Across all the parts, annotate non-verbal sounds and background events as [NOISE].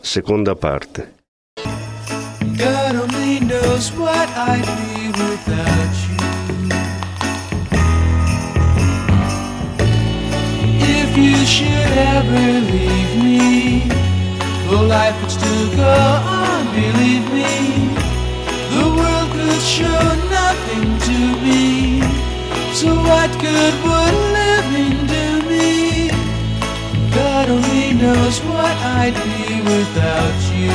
Seconda parte. God only knows what I'd be without you. If you should ever leave me, well, life would still go on, believe me. The world could show nothing to me. So, what good would living do knows what I'd be without you.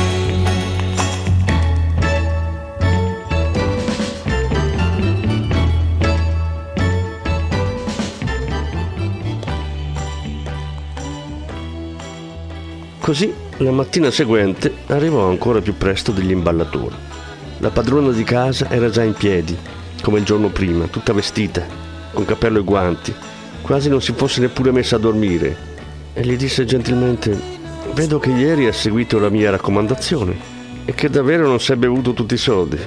Così la mattina seguente arrivò ancora più presto degli imballatori. La padrona di casa era già in piedi, come il giorno prima, tutta vestita, con cappello e guanti, quasi non si fosse neppure messa a dormire, e gli disse gentilmente: Vedo che ieri ha seguito la mia raccomandazione e che davvero non si è bevuto tutti i soldi.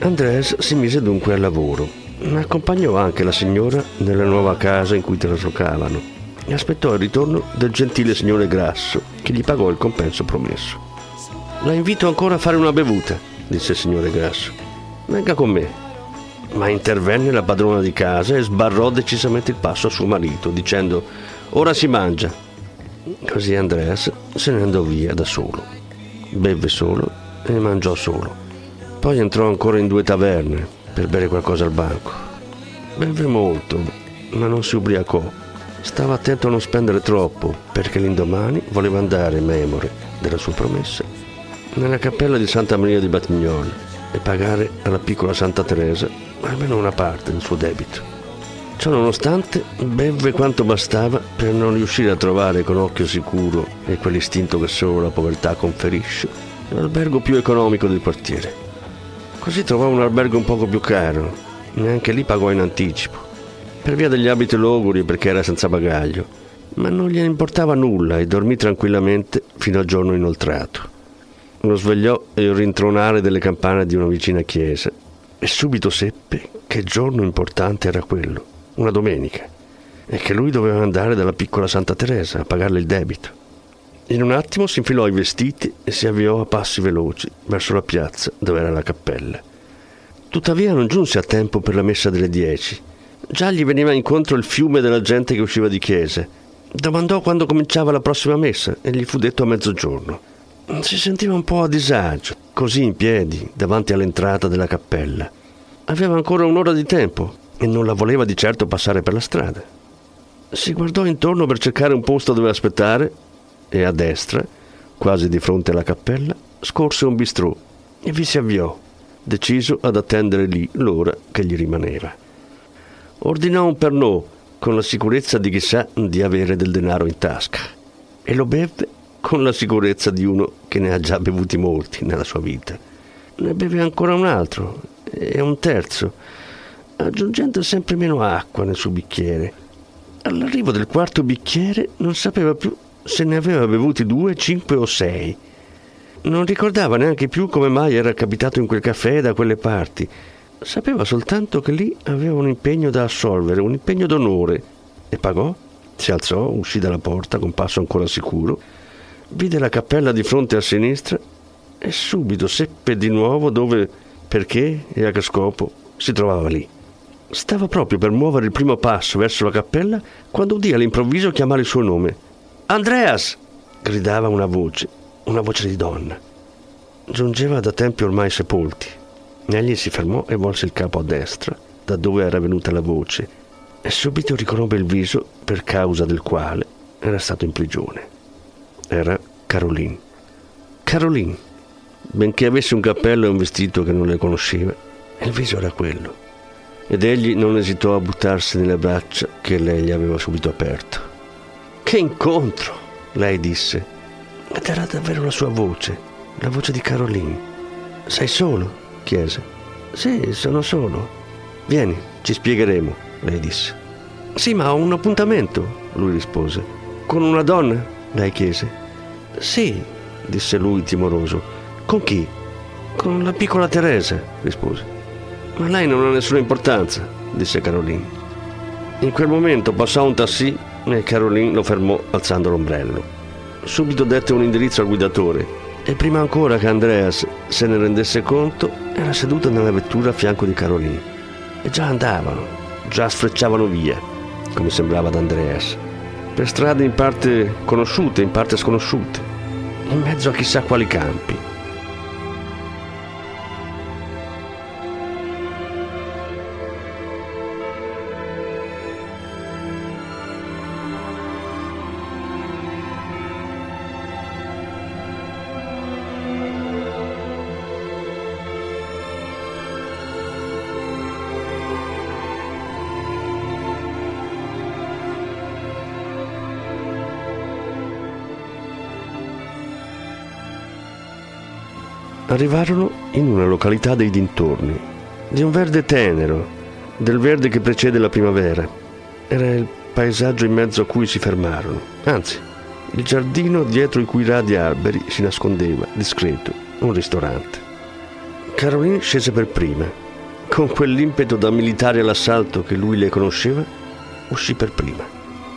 Andres si mise dunque al lavoro, ma accompagnò anche la signora nella nuova casa in cui traslocavano e aspettò il ritorno del gentile signore Grasso, che gli pagò il compenso promesso. La invito ancora a fare una bevuta, disse il signore Grasso. Venga con me. Ma intervenne la padrona di casa e sbarrò decisamente il passo a suo marito, dicendo Ora si mangia. Così Andreas se ne andò via da solo. Beve solo e mangiò solo. Poi entrò ancora in due taverne per bere qualcosa al banco. Beve molto, ma non si ubriacò Stava attento a non spendere troppo perché l'indomani voleva andare, memore della sua promessa, nella cappella di Santa Maria di Batignolles e pagare alla piccola Santa Teresa almeno una parte del suo debito. Ciò nonostante, bevve quanto bastava per non riuscire a trovare con occhio sicuro e quell'istinto che solo la povertà conferisce l'albergo più economico del quartiere. Così trovò un albergo un poco più caro, neanche lì pagò in anticipo per via degli abiti logori perché era senza bagaglio, ma non gliene importava nulla e dormì tranquillamente fino al giorno inoltrato. Lo svegliò il rintronare delle campane di una vicina chiesa e subito seppe che giorno importante era quello, una domenica, e che lui doveva andare dalla piccola Santa Teresa a pagarle il debito. In un attimo si infilò i vestiti e si avviò a passi veloci verso la piazza dove era la cappella. Tuttavia non giunse a tempo per la messa delle dieci Già gli veniva incontro il fiume della gente che usciva di chiese. Domandò quando cominciava la prossima messa e gli fu detto a mezzogiorno. Si sentiva un po' a disagio, così in piedi, davanti all'entrata della cappella. Aveva ancora un'ora di tempo e non la voleva di certo passare per la strada. Si guardò intorno per cercare un posto dove aspettare e a destra, quasi di fronte alla cappella, scorse un bistrò e vi si avviò, deciso ad attendere lì l'ora che gli rimaneva. Ordinò un pernod con la sicurezza di chissà di avere del denaro in tasca e lo beve con la sicurezza di uno che ne ha già bevuti molti nella sua vita. Ne beve ancora un altro e un terzo, aggiungendo sempre meno acqua nel suo bicchiere. All'arrivo del quarto bicchiere non sapeva più se ne aveva bevuti due, cinque o sei. Non ricordava neanche più come mai era capitato in quel caffè da quelle parti Sapeva soltanto che lì aveva un impegno da assolvere, un impegno d'onore. E pagò, si alzò, uscì dalla porta con passo ancora sicuro, vide la cappella di fronte a sinistra e subito seppe di nuovo dove, perché e a che scopo si trovava lì. Stava proprio per muovere il primo passo verso la cappella quando udì all'improvviso chiamare il suo nome. Andreas! gridava una voce, una voce di donna. Giungeva da tempi ormai sepolti Egli si fermò e volse il capo a destra, da dove era venuta la voce, e subito riconobbe il viso per causa del quale era stato in prigione. Era Caroline. Caroline, benché avesse un cappello e un vestito che non le conosceva, il viso era quello. Ed egli non esitò a buttarsi nelle braccia che lei gli aveva subito aperto. Che incontro! lei disse. Ed era davvero la sua voce, la voce di Caroline. Sei solo? chiese. Sì, sono solo. Vieni, ci spiegheremo, lei disse. Sì, ma ho un appuntamento, lui rispose. Con una donna? lei chiese. Sì, disse lui timoroso. Con chi? Con la piccola Teresa, rispose. Ma lei non ha nessuna importanza, disse Caroline. In quel momento passò un tassì e Caroline lo fermò alzando l'ombrello. Subito dette un indirizzo al guidatore e prima ancora che Andreas se ne rendesse conto era seduta nella vettura a fianco di Caroline. E già andavano, già sfrecciavano via, come sembrava ad Andreas, per strade in parte conosciute, in parte sconosciute, in mezzo a chissà quali campi. Arrivarono in una località dei dintorni, di un verde tenero, del verde che precede la primavera. Era il paesaggio in mezzo a cui si fermarono, anzi, il giardino dietro i cui radi alberi si nascondeva, discreto, un ristorante. Caroline scese per prima. Con quell'impeto da militare all'assalto che lui le conosceva, uscì per prima,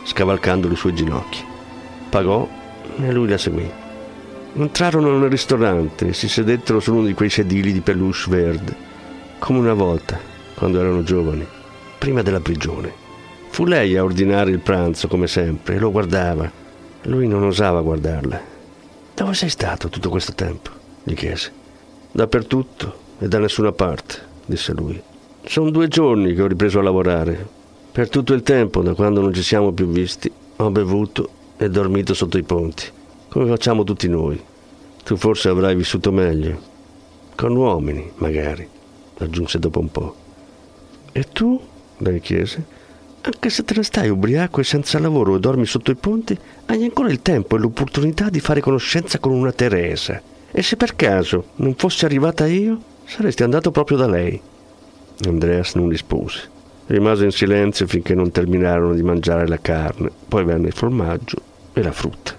scavalcando le sue ginocchia. Pagò e lui la seguì. Entrarono nel ristorante e si sedettero su uno di quei sedili di peluche verde, come una volta, quando erano giovani, prima della prigione. Fu lei a ordinare il pranzo, come sempre, e lo guardava. Lui non osava guardarla. Dove sei stato tutto questo tempo? gli chiese. Dappertutto e da nessuna parte, disse lui. Sono due giorni che ho ripreso a lavorare. Per tutto il tempo, da quando non ci siamo più visti, ho bevuto e dormito sotto i ponti come facciamo tutti noi. Tu forse avrai vissuto meglio, con uomini magari, aggiunse dopo un po'. E tu? lei chiese. Anche se te ne stai ubriaco e senza lavoro e dormi sotto i ponti, hai ancora il tempo e l'opportunità di fare conoscenza con una Teresa. E se per caso non fossi arrivata io, saresti andato proprio da lei. Andreas non rispose. Rimase in silenzio finché non terminarono di mangiare la carne, poi venne il formaggio e la frutta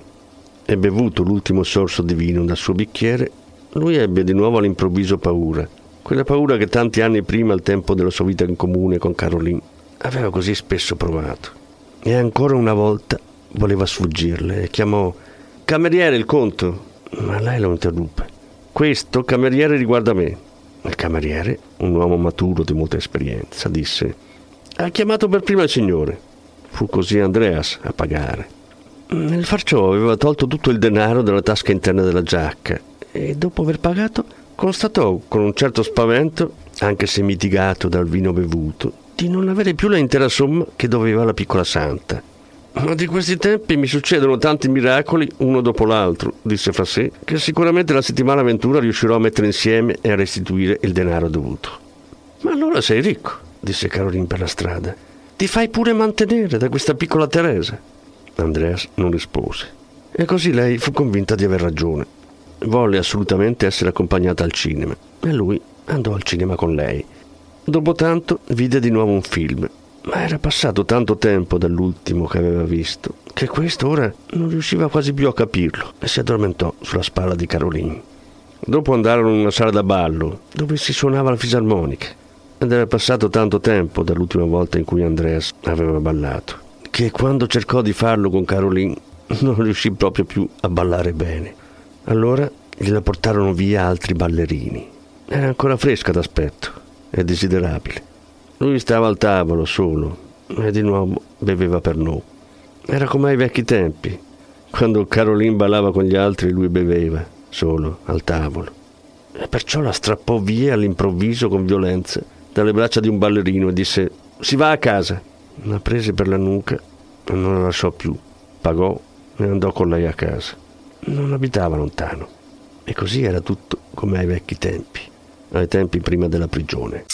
e bevuto l'ultimo sorso di vino dal suo bicchiere, lui ebbe di nuovo all'improvviso paura. Quella paura che tanti anni prima, al tempo della sua vita in comune con Caroline, aveva così spesso provato. E ancora una volta voleva sfuggirle e chiamò Cameriere il conto, ma lei lo interruppe. Questo cameriere riguarda me. Il cameriere, un uomo maturo di molta esperienza, disse Ha chiamato per prima il signore. Fu così Andreas a pagare. Nel far ciò aveva tolto tutto il denaro dalla tasca interna della giacca e dopo aver pagato constatò con un certo spavento, anche se mitigato dal vino bevuto, di non avere più l'intera somma che doveva la piccola santa. Ma di questi tempi mi succedono tanti miracoli uno dopo l'altro, disse fra sé, che sicuramente la settimana avventura riuscirò a mettere insieme e a restituire il denaro dovuto. Ma allora sei ricco, disse Caroline per la strada. Ti fai pure mantenere da questa piccola Teresa. Andreas non rispose. E così lei fu convinta di aver ragione. Volle assolutamente essere accompagnata al cinema e lui andò al cinema con lei. Dopo tanto vide di nuovo un film, ma era passato tanto tempo dall'ultimo che aveva visto che questo ora non riusciva quasi più a capirlo e si addormentò sulla spalla di Caroline. Dopo andarono in una sala da ballo dove si suonava la fisarmonica ed era passato tanto tempo dall'ultima volta in cui Andreas aveva ballato che quando cercò di farlo con Caroline [LAUGHS] non riuscì proprio più a ballare bene. Allora gliela portarono via altri ballerini. Era ancora fresca d'aspetto e desiderabile. Lui stava al tavolo solo e di nuovo beveva per noi. Era come ai vecchi tempi, quando Caroline ballava con gli altri lui beveva, solo, al tavolo. E perciò la strappò via all'improvviso con violenza dalle braccia di un ballerino e disse si va a casa. La prese per la nuca e non la lasciò più. Pagò e andò con lei a casa. Non abitava lontano. E così era tutto come ai vecchi tempi, ai tempi prima della prigione.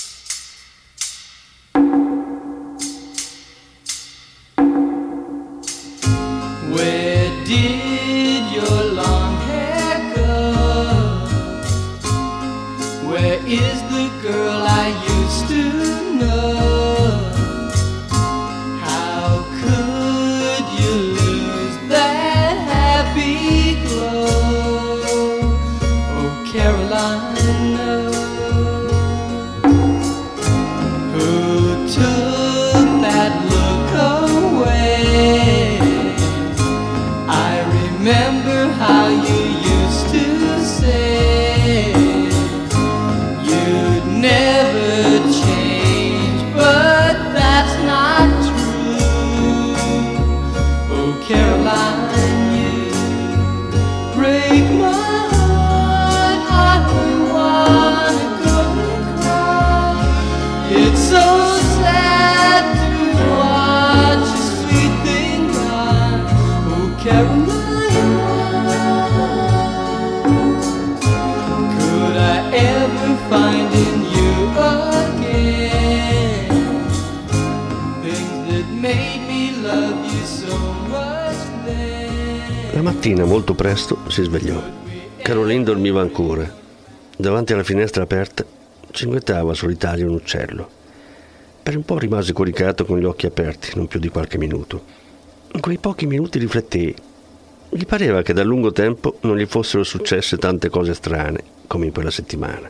La mattina molto presto si svegliò. Caroline dormiva ancora. Davanti alla finestra aperta cinguettava solitario un uccello. Per un po' rimase coricato con gli occhi aperti, non più di qualche minuto. In quei pochi minuti riflettei. Gli pareva che da lungo tempo non gli fossero successe tante cose strane come in quella settimana.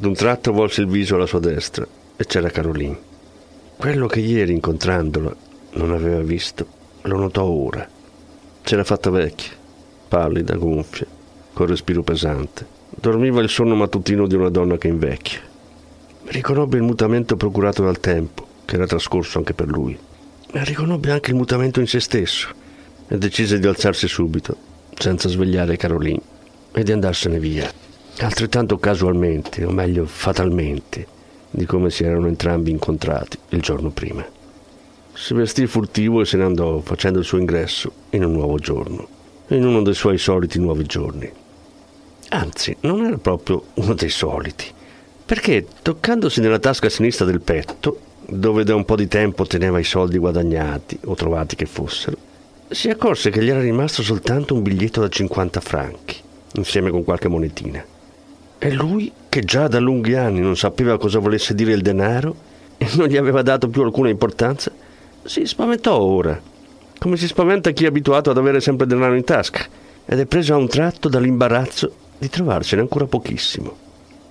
D'un tratto volse il viso alla sua destra e c'era Caroline. Quello che ieri incontrandola non aveva visto, lo notò ora. C'era fatta vecchia, pallida, gonfia, col respiro pesante. Dormiva il sonno mattutino di una donna che invecchia. Riconobbe il mutamento procurato dal tempo, che era trascorso anche per lui. Ma riconobbe anche il mutamento in se stesso e decise di alzarsi subito, senza svegliare Caroline, e di andarsene via. Altrettanto casualmente, o meglio fatalmente, di come si erano entrambi incontrati il giorno prima. Si vestì furtivo e se ne andò facendo il suo ingresso in un nuovo giorno, in uno dei suoi soliti nuovi giorni. Anzi, non era proprio uno dei soliti, perché toccandosi nella tasca sinistra del petto, dove da un po' di tempo teneva i soldi guadagnati o trovati che fossero, si accorse che gli era rimasto soltanto un biglietto da 50 franchi, insieme con qualche monetina. E lui, che già da lunghi anni non sapeva cosa volesse dire il denaro e non gli aveva dato più alcuna importanza, si spaventò ora, come si spaventa chi è abituato ad avere sempre denaro in tasca, ed è preso a un tratto dall'imbarazzo di trovarsene ancora pochissimo.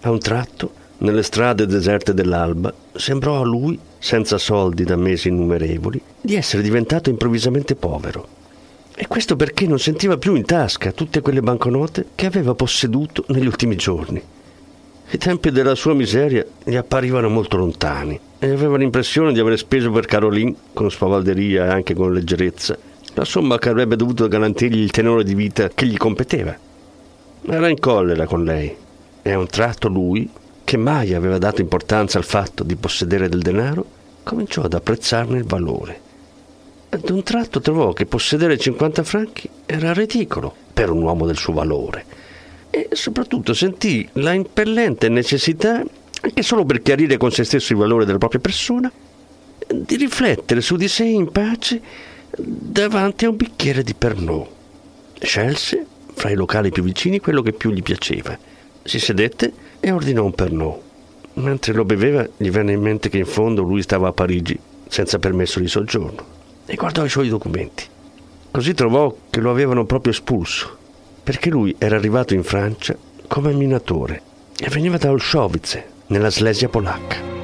A un tratto, nelle strade deserte dell'alba, sembrò a lui, senza soldi da mesi innumerevoli, di essere diventato improvvisamente povero. E questo perché non sentiva più in tasca tutte quelle banconote che aveva posseduto negli ultimi giorni. I tempi della sua miseria gli apparivano molto lontani e aveva l'impressione di aver speso per Caroline, con spavalderia e anche con leggerezza, la somma che avrebbe dovuto garantirgli il tenore di vita che gli competeva. Era in collera con lei e a un tratto lui, che mai aveva dato importanza al fatto di possedere del denaro, cominciò ad apprezzarne il valore. Ad un tratto trovò che possedere 50 franchi era ridicolo per un uomo del suo valore e soprattutto sentì la impellente necessità, anche solo per chiarire con se stesso il valore della propria persona, di riflettere su di sé in pace davanti a un bicchiere di Pernod. Scelse, fra i locali più vicini, quello che più gli piaceva. Si sedette e ordinò un Pernod. Mentre lo beveva gli venne in mente che in fondo lui stava a Parigi senza permesso di soggiorno e guardò i suoi documenti. Così trovò che lo avevano proprio espulso, perché lui era arrivato in Francia come minatore e veniva da Olszowitz, nella Slesia polacca.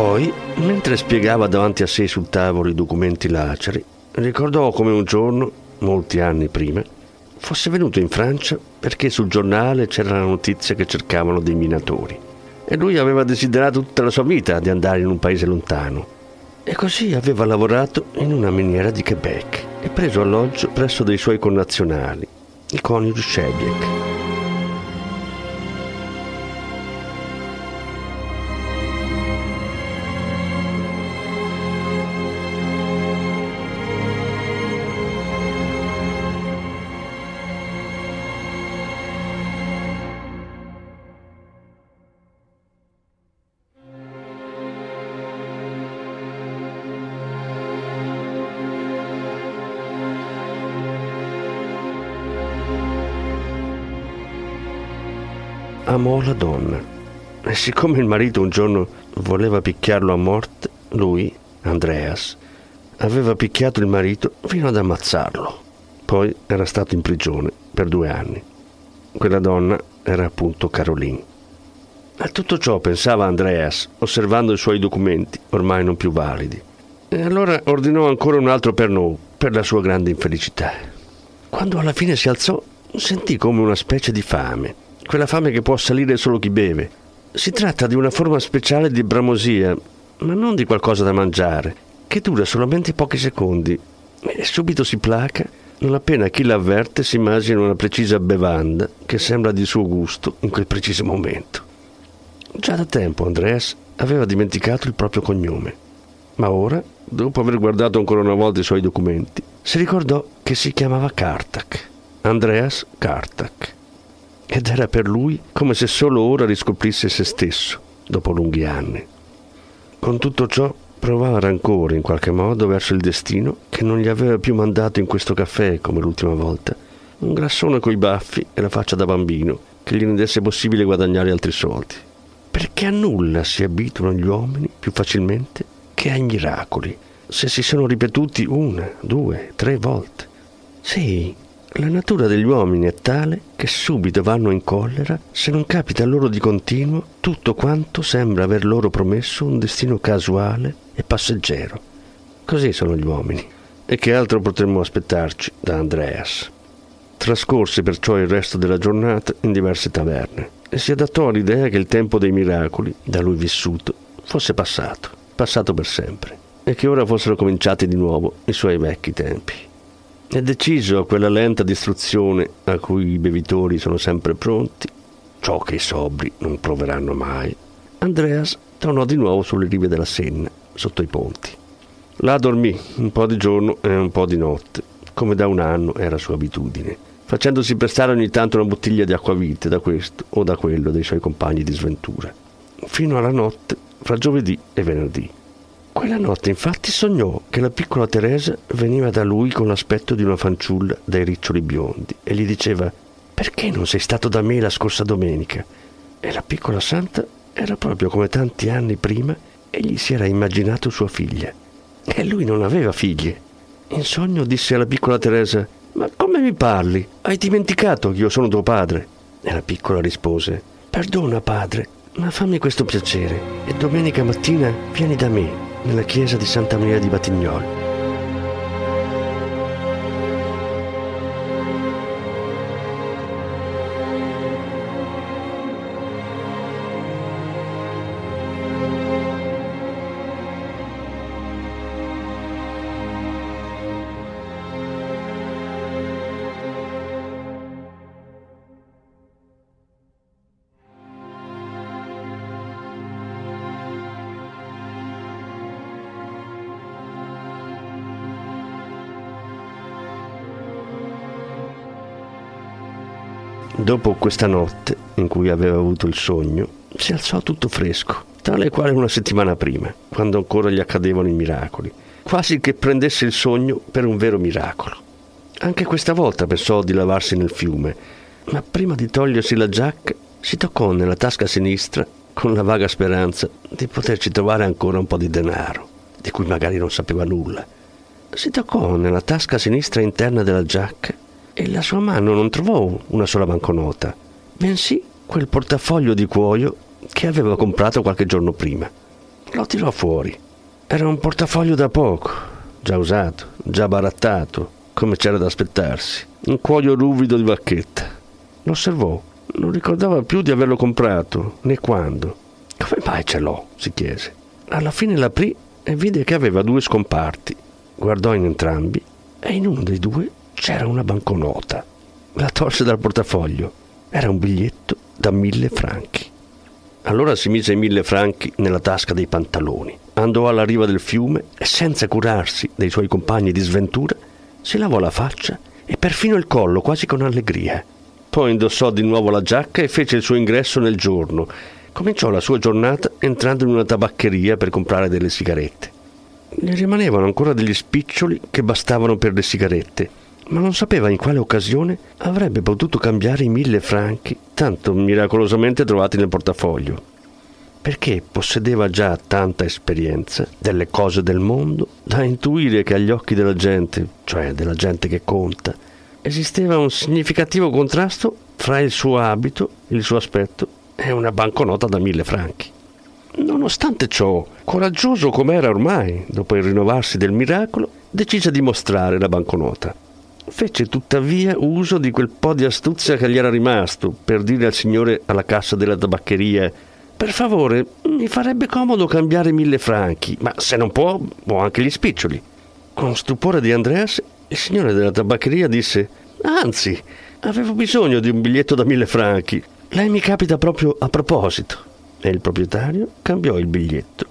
Poi, mentre spiegava davanti a sé sul tavolo i documenti laceri, ricordò come un giorno, molti anni prima, fosse venuto in Francia perché sul giornale c'era la notizia che cercavano dei minatori. E lui aveva desiderato tutta la sua vita di andare in un paese lontano. E così aveva lavorato in una miniera di Quebec e preso alloggio presso dei suoi connazionali, i coniugi Shebiek. Amò la donna e siccome il marito un giorno voleva picchiarlo a morte, lui, Andreas, aveva picchiato il marito fino ad ammazzarlo. Poi era stato in prigione per due anni. Quella donna era appunto Caroline. A tutto ciò pensava Andreas, osservando i suoi documenti, ormai non più validi. E allora ordinò ancora un altro Pernod per la sua grande infelicità. Quando alla fine si alzò, sentì come una specie di fame quella fame che può salire solo chi beve. Si tratta di una forma speciale di bramosia, ma non di qualcosa da mangiare, che dura solamente pochi secondi e subito si placa non appena chi l'avverte si immagina una precisa bevanda che sembra di suo gusto in quel preciso momento. Già da tempo Andreas aveva dimenticato il proprio cognome, ma ora, dopo aver guardato ancora una volta i suoi documenti, si ricordò che si chiamava Kartak, Andreas Kartak ed era per lui come se solo ora riscoprisse se stesso, dopo lunghi anni. Con tutto ciò provava rancore in qualche modo verso il destino che non gli aveva più mandato in questo caffè come l'ultima volta. Un grassone coi baffi e la faccia da bambino che gli rendesse possibile guadagnare altri soldi. Perché a nulla si abituano gli uomini più facilmente che ai miracoli, se si sono ripetuti una, due, tre volte. Sì, la natura degli uomini è tale che subito vanno in collera se non capita loro di continuo tutto quanto sembra aver loro promesso un destino casuale e passeggero. Così sono gli uomini. E che altro potremmo aspettarci da Andreas? Trascorse perciò il resto della giornata in diverse taverne e si adattò all'idea che il tempo dei miracoli, da lui vissuto, fosse passato, passato per sempre, e che ora fossero cominciati di nuovo i suoi vecchi tempi. È deciso quella lenta distruzione a cui i bevitori sono sempre pronti, ciò che i sobri non proveranno mai. Andreas tornò di nuovo sulle rive della Senna, sotto i ponti. Là dormì un po' di giorno e un po' di notte, come da un anno era sua abitudine, facendosi prestare ogni tanto una bottiglia di acquavite da questo o da quello dei suoi compagni di sventura, fino alla notte fra giovedì e venerdì. Quella notte infatti sognò che la piccola Teresa veniva da lui con l'aspetto di una fanciulla dai riccioli biondi e gli diceva perché non sei stato da me la scorsa domenica? E la piccola santa era proprio come tanti anni prima egli si era immaginato sua figlia. E lui non aveva figlie. In sogno disse alla piccola Teresa ma come mi parli? Hai dimenticato che io sono tuo padre? E la piccola rispose Perdona padre, ma fammi questo piacere e domenica mattina vieni da me nella chiesa di Santa Maria di Batignolli. Dopo questa notte in cui aveva avuto il sogno, si alzò tutto fresco, tale e quale una settimana prima, quando ancora gli accadevano i miracoli, quasi che prendesse il sogno per un vero miracolo. Anche questa volta pensò di lavarsi nel fiume, ma prima di togliersi la giacca si toccò nella tasca sinistra con la vaga speranza di poterci trovare ancora un po' di denaro, di cui magari non sapeva nulla. Si toccò nella tasca sinistra interna della giacca e la sua mano non trovò una sola banconota, bensì quel portafoglio di cuoio che aveva comprato qualche giorno prima. Lo tirò fuori. Era un portafoglio da poco, già usato, già barattato, come c'era da aspettarsi, un cuoio ruvido di bacchetta. Lo osservò, non ricordava più di averlo comprato, né quando. Come mai ce l'ho? si chiese. Alla fine l'aprì e vide che aveva due scomparti. Guardò in entrambi e in uno dei due c'era una banconota. La tolse dal portafoglio. Era un biglietto da mille franchi. Allora si mise i mille franchi nella tasca dei pantaloni, andò alla riva del fiume e senza curarsi dei suoi compagni di sventura, si lavò la faccia e perfino il collo quasi con allegria. Poi indossò di nuovo la giacca e fece il suo ingresso nel giorno. Cominciò la sua giornata entrando in una tabaccheria per comprare delle sigarette. Ne rimanevano ancora degli spiccioli che bastavano per le sigarette ma non sapeva in quale occasione avrebbe potuto cambiare i mille franchi, tanto miracolosamente trovati nel portafoglio. Perché possedeva già tanta esperienza delle cose del mondo da intuire che agli occhi della gente, cioè della gente che conta, esisteva un significativo contrasto fra il suo abito, il suo aspetto e una banconota da mille franchi. Nonostante ciò, coraggioso com'era ormai, dopo il rinnovarsi del miracolo, decise di mostrare la banconota Fece tuttavia uso di quel po' di astuzia che gli era rimasto per dire al signore alla cassa della tabaccheria per favore, mi farebbe comodo cambiare mille franchi, ma se non può, può anche gli spiccioli. Con stupore di Andreas, il signore della tabaccheria disse Anzi, avevo bisogno di un biglietto da mille franchi. Lei mi capita proprio a proposito. E il proprietario cambiò il biglietto.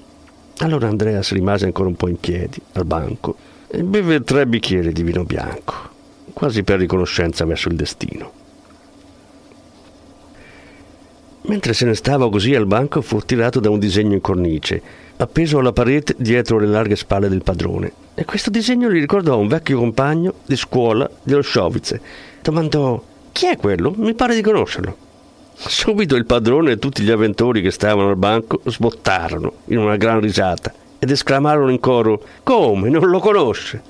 Allora Andreas rimase ancora un po' in piedi, al banco, e beve tre bicchieri di vino bianco quasi per riconoscenza verso il destino. Mentre se ne stava così al banco fu tirato da un disegno in cornice, appeso alla parete dietro le larghe spalle del padrone. E questo disegno gli ricordò un vecchio compagno di scuola dello Sciovizze. Domandò: Chi è quello? Mi pare di conoscerlo. Subito il padrone e tutti gli avventori che stavano al banco sbottarono in una gran risata ed esclamarono in coro: Come? Non lo conosce?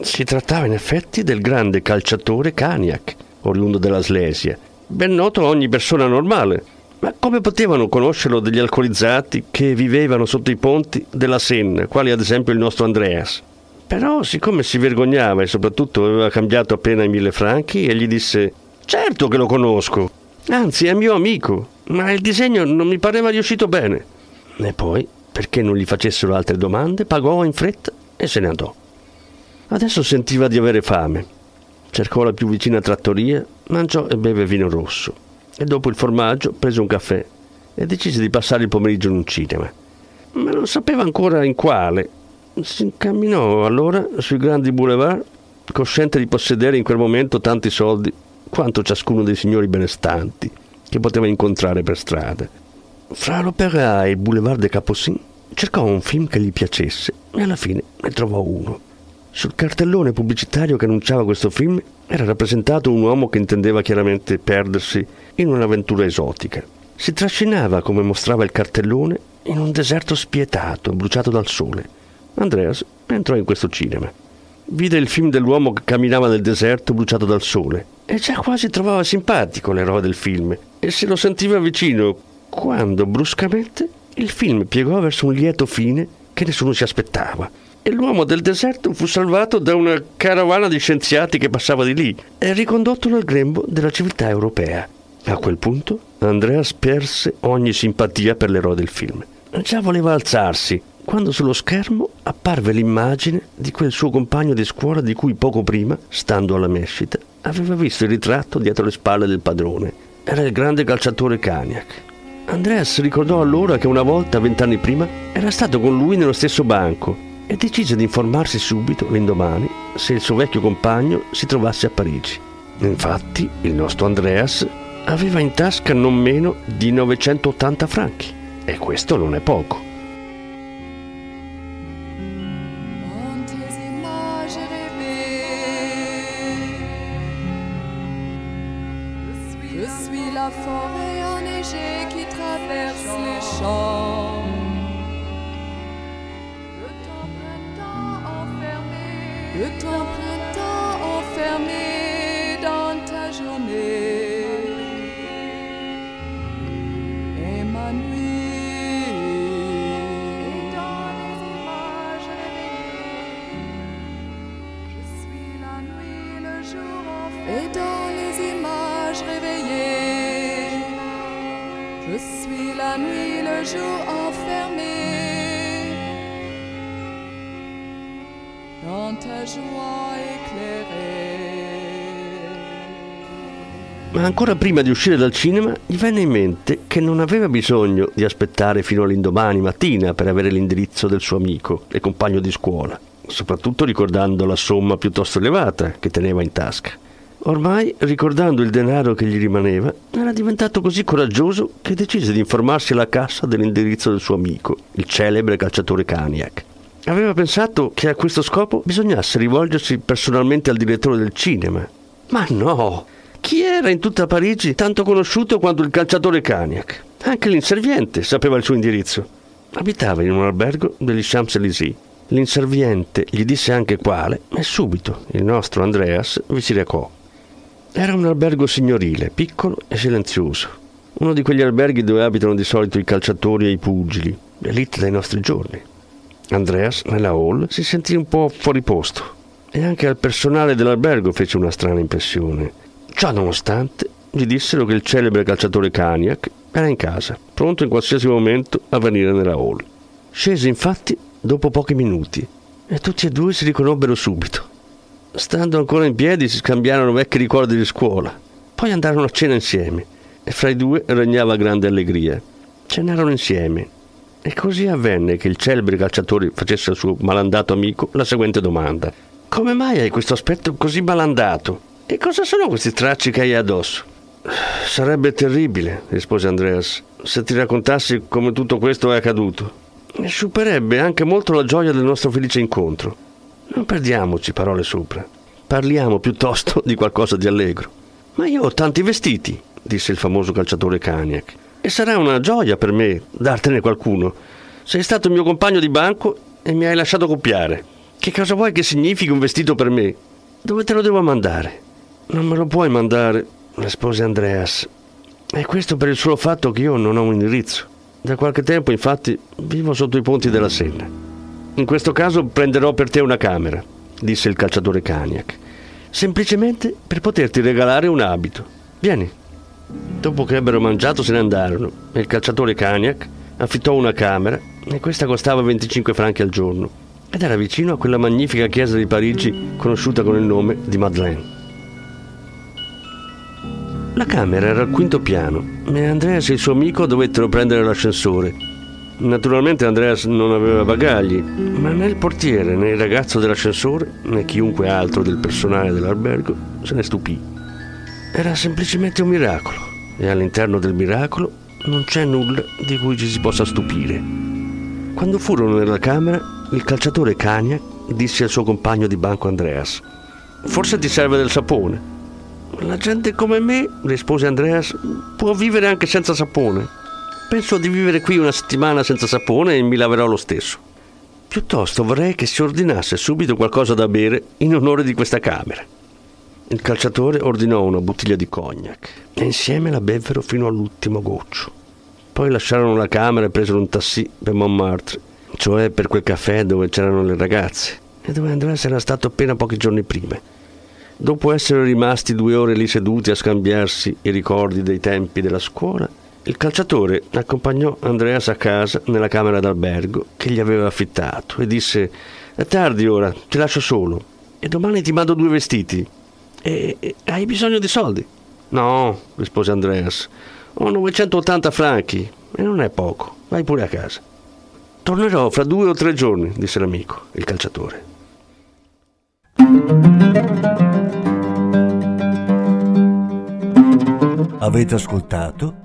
Si trattava in effetti del grande calciatore Kaniak, oriundo della Slesia, ben noto a ogni persona normale. Ma come potevano conoscerlo degli alcolizzati che vivevano sotto i ponti della Senna, quali ad esempio il nostro Andreas? Però, siccome si vergognava e soprattutto aveva cambiato appena i mille franchi, egli disse: Certo che lo conosco, anzi è mio amico, ma il disegno non mi pareva riuscito bene. E poi, perché non gli facessero altre domande, pagò in fretta e se ne andò. Adesso sentiva di avere fame. Cercò la più vicina trattoria, mangiò e beve vino rosso. E dopo il formaggio prese un caffè e decise di passare il pomeriggio in un cinema. Ma non sapeva ancora in quale. Si incamminò allora sui grandi boulevard, cosciente di possedere in quel momento tanti soldi quanto ciascuno dei signori benestanti che poteva incontrare per strada. Fra l'Opera e il Boulevard de Capucin cercò un film che gli piacesse e alla fine ne trovò uno. Sul cartellone pubblicitario che annunciava questo film era rappresentato un uomo che intendeva chiaramente perdersi in un'avventura esotica. Si trascinava, come mostrava il cartellone, in un deserto spietato, bruciato dal sole. Andreas entrò in questo cinema. Vide il film dell'uomo che camminava nel deserto bruciato dal sole e già quasi trovava simpatico l'eroe del film e se lo sentiva vicino quando bruscamente il film piegò verso un lieto fine che nessuno si aspettava e l'uomo del deserto fu salvato da una carovana di scienziati che passava di lì e ricondotto nel grembo della civiltà europea. A quel punto Andreas perse ogni simpatia per l'eroe del film. Già voleva alzarsi quando sullo schermo apparve l'immagine di quel suo compagno di scuola di cui poco prima, stando alla mescita, aveva visto il ritratto dietro le spalle del padrone. Era il grande calciatore Kaniak. Andreas ricordò allora che una volta, vent'anni prima, era stato con lui nello stesso banco e decise di informarsi subito l'indomani se il suo vecchio compagno si trovasse a Parigi. Infatti, il nostro Andreas aveva in tasca non meno di 980 franchi e questo non è poco. Je suis la nuit, le jour enfermé dans ta joie éclairée. Ma ancora prima di uscire dal cinema gli venne in mente che non aveva bisogno di aspettare fino all'indomani mattina per avere l'indirizzo del suo amico e compagno di scuola, soprattutto ricordando la somma piuttosto elevata che teneva in tasca. Ormai, ricordando il denaro che gli rimaneva, era diventato così coraggioso che decise di informarsi alla cassa dell'indirizzo del suo amico, il celebre calciatore Kaniak. Aveva pensato che a questo scopo bisognasse rivolgersi personalmente al direttore del cinema. Ma no! Chi era in tutta Parigi tanto conosciuto quanto il calciatore Kaniak? Anche l'inserviente sapeva il suo indirizzo. Abitava in un albergo degli Champs-Élysées. L'inserviente gli disse anche quale e subito il nostro Andreas vi si recò. Era un albergo signorile, piccolo e silenzioso. Uno di quegli alberghi dove abitano di solito i calciatori e i pugili, l'elite dei nostri giorni. Andreas, nella hall, si sentì un po' fuori posto e anche al personale dell'albergo fece una strana impressione. Ciò nonostante, gli dissero che il celebre calciatore Kaniak era in casa, pronto in qualsiasi momento a venire nella hall. Scese infatti dopo pochi minuti e tutti e due si riconobbero subito. Stando ancora in piedi si scambiarono vecchi ricordi di scuola, poi andarono a cena insieme e fra i due regnava grande allegria. Cenarono insieme e così avvenne che il celebre calciatore facesse al suo malandato amico la seguente domanda. Come mai hai questo aspetto così malandato? E cosa sono questi tracci che hai addosso? Sarebbe terribile, rispose Andreas, se ti raccontassi come tutto questo è accaduto. Sciuperebbe anche molto la gioia del nostro felice incontro. Non perdiamoci parole sopra. Parliamo piuttosto di qualcosa di allegro. Ma io ho tanti vestiti, disse il famoso calciatore Kaniak, e sarà una gioia per me dartene qualcuno. Sei stato il mio compagno di banco e mi hai lasciato copiare. Che cosa vuoi che significhi un vestito per me? Dove te lo devo mandare? Non me lo puoi mandare, rispose Andreas. E questo per il solo fatto che io non ho un indirizzo. Da qualche tempo, infatti, vivo sotto i ponti della Senna. In questo caso prenderò per te una camera, disse il calciatore Kaniak. Semplicemente per poterti regalare un abito. Vieni. Dopo che ebbero mangiato se ne andarono e il calciatore Kaniak affittò una camera e questa costava 25 franchi al giorno ed era vicino a quella magnifica chiesa di Parigi conosciuta con il nome di Madeleine. La camera era al quinto piano e Andreas e il suo amico dovettero prendere l'ascensore. Naturalmente Andreas non aveva bagagli, ma né il portiere né il ragazzo dell'ascensore né chiunque altro del personale dell'albergo se ne stupì. Era semplicemente un miracolo e all'interno del miracolo non c'è nulla di cui ci si possa stupire. Quando furono nella camera, il calciatore Cagna disse al suo compagno di banco Andreas: Forse ti serve del sapone. La gente come me, rispose Andreas, può vivere anche senza sapone. Penso di vivere qui una settimana senza sapone e mi laverò lo stesso. Piuttosto vorrei che si ordinasse subito qualcosa da bere in onore di questa camera. Il calciatore ordinò una bottiglia di cognac e insieme la bevvero fino all'ultimo goccio. Poi lasciarono la camera e presero un taxi per Montmartre, cioè per quel caffè dove c'erano le ragazze e dove Andreas era stato appena pochi giorni prima. Dopo essere rimasti due ore lì seduti a scambiarsi i ricordi dei tempi della scuola, il calciatore accompagnò Andreas a casa nella camera d'albergo che gli aveva affittato e disse è tardi ora, ti lascio solo e domani ti mando due vestiti. E, e hai bisogno di soldi? No, rispose Andreas, ho 980 franchi e non è poco, vai pure a casa. Tornerò fra due o tre giorni, disse l'amico, il calciatore. Avete ascoltato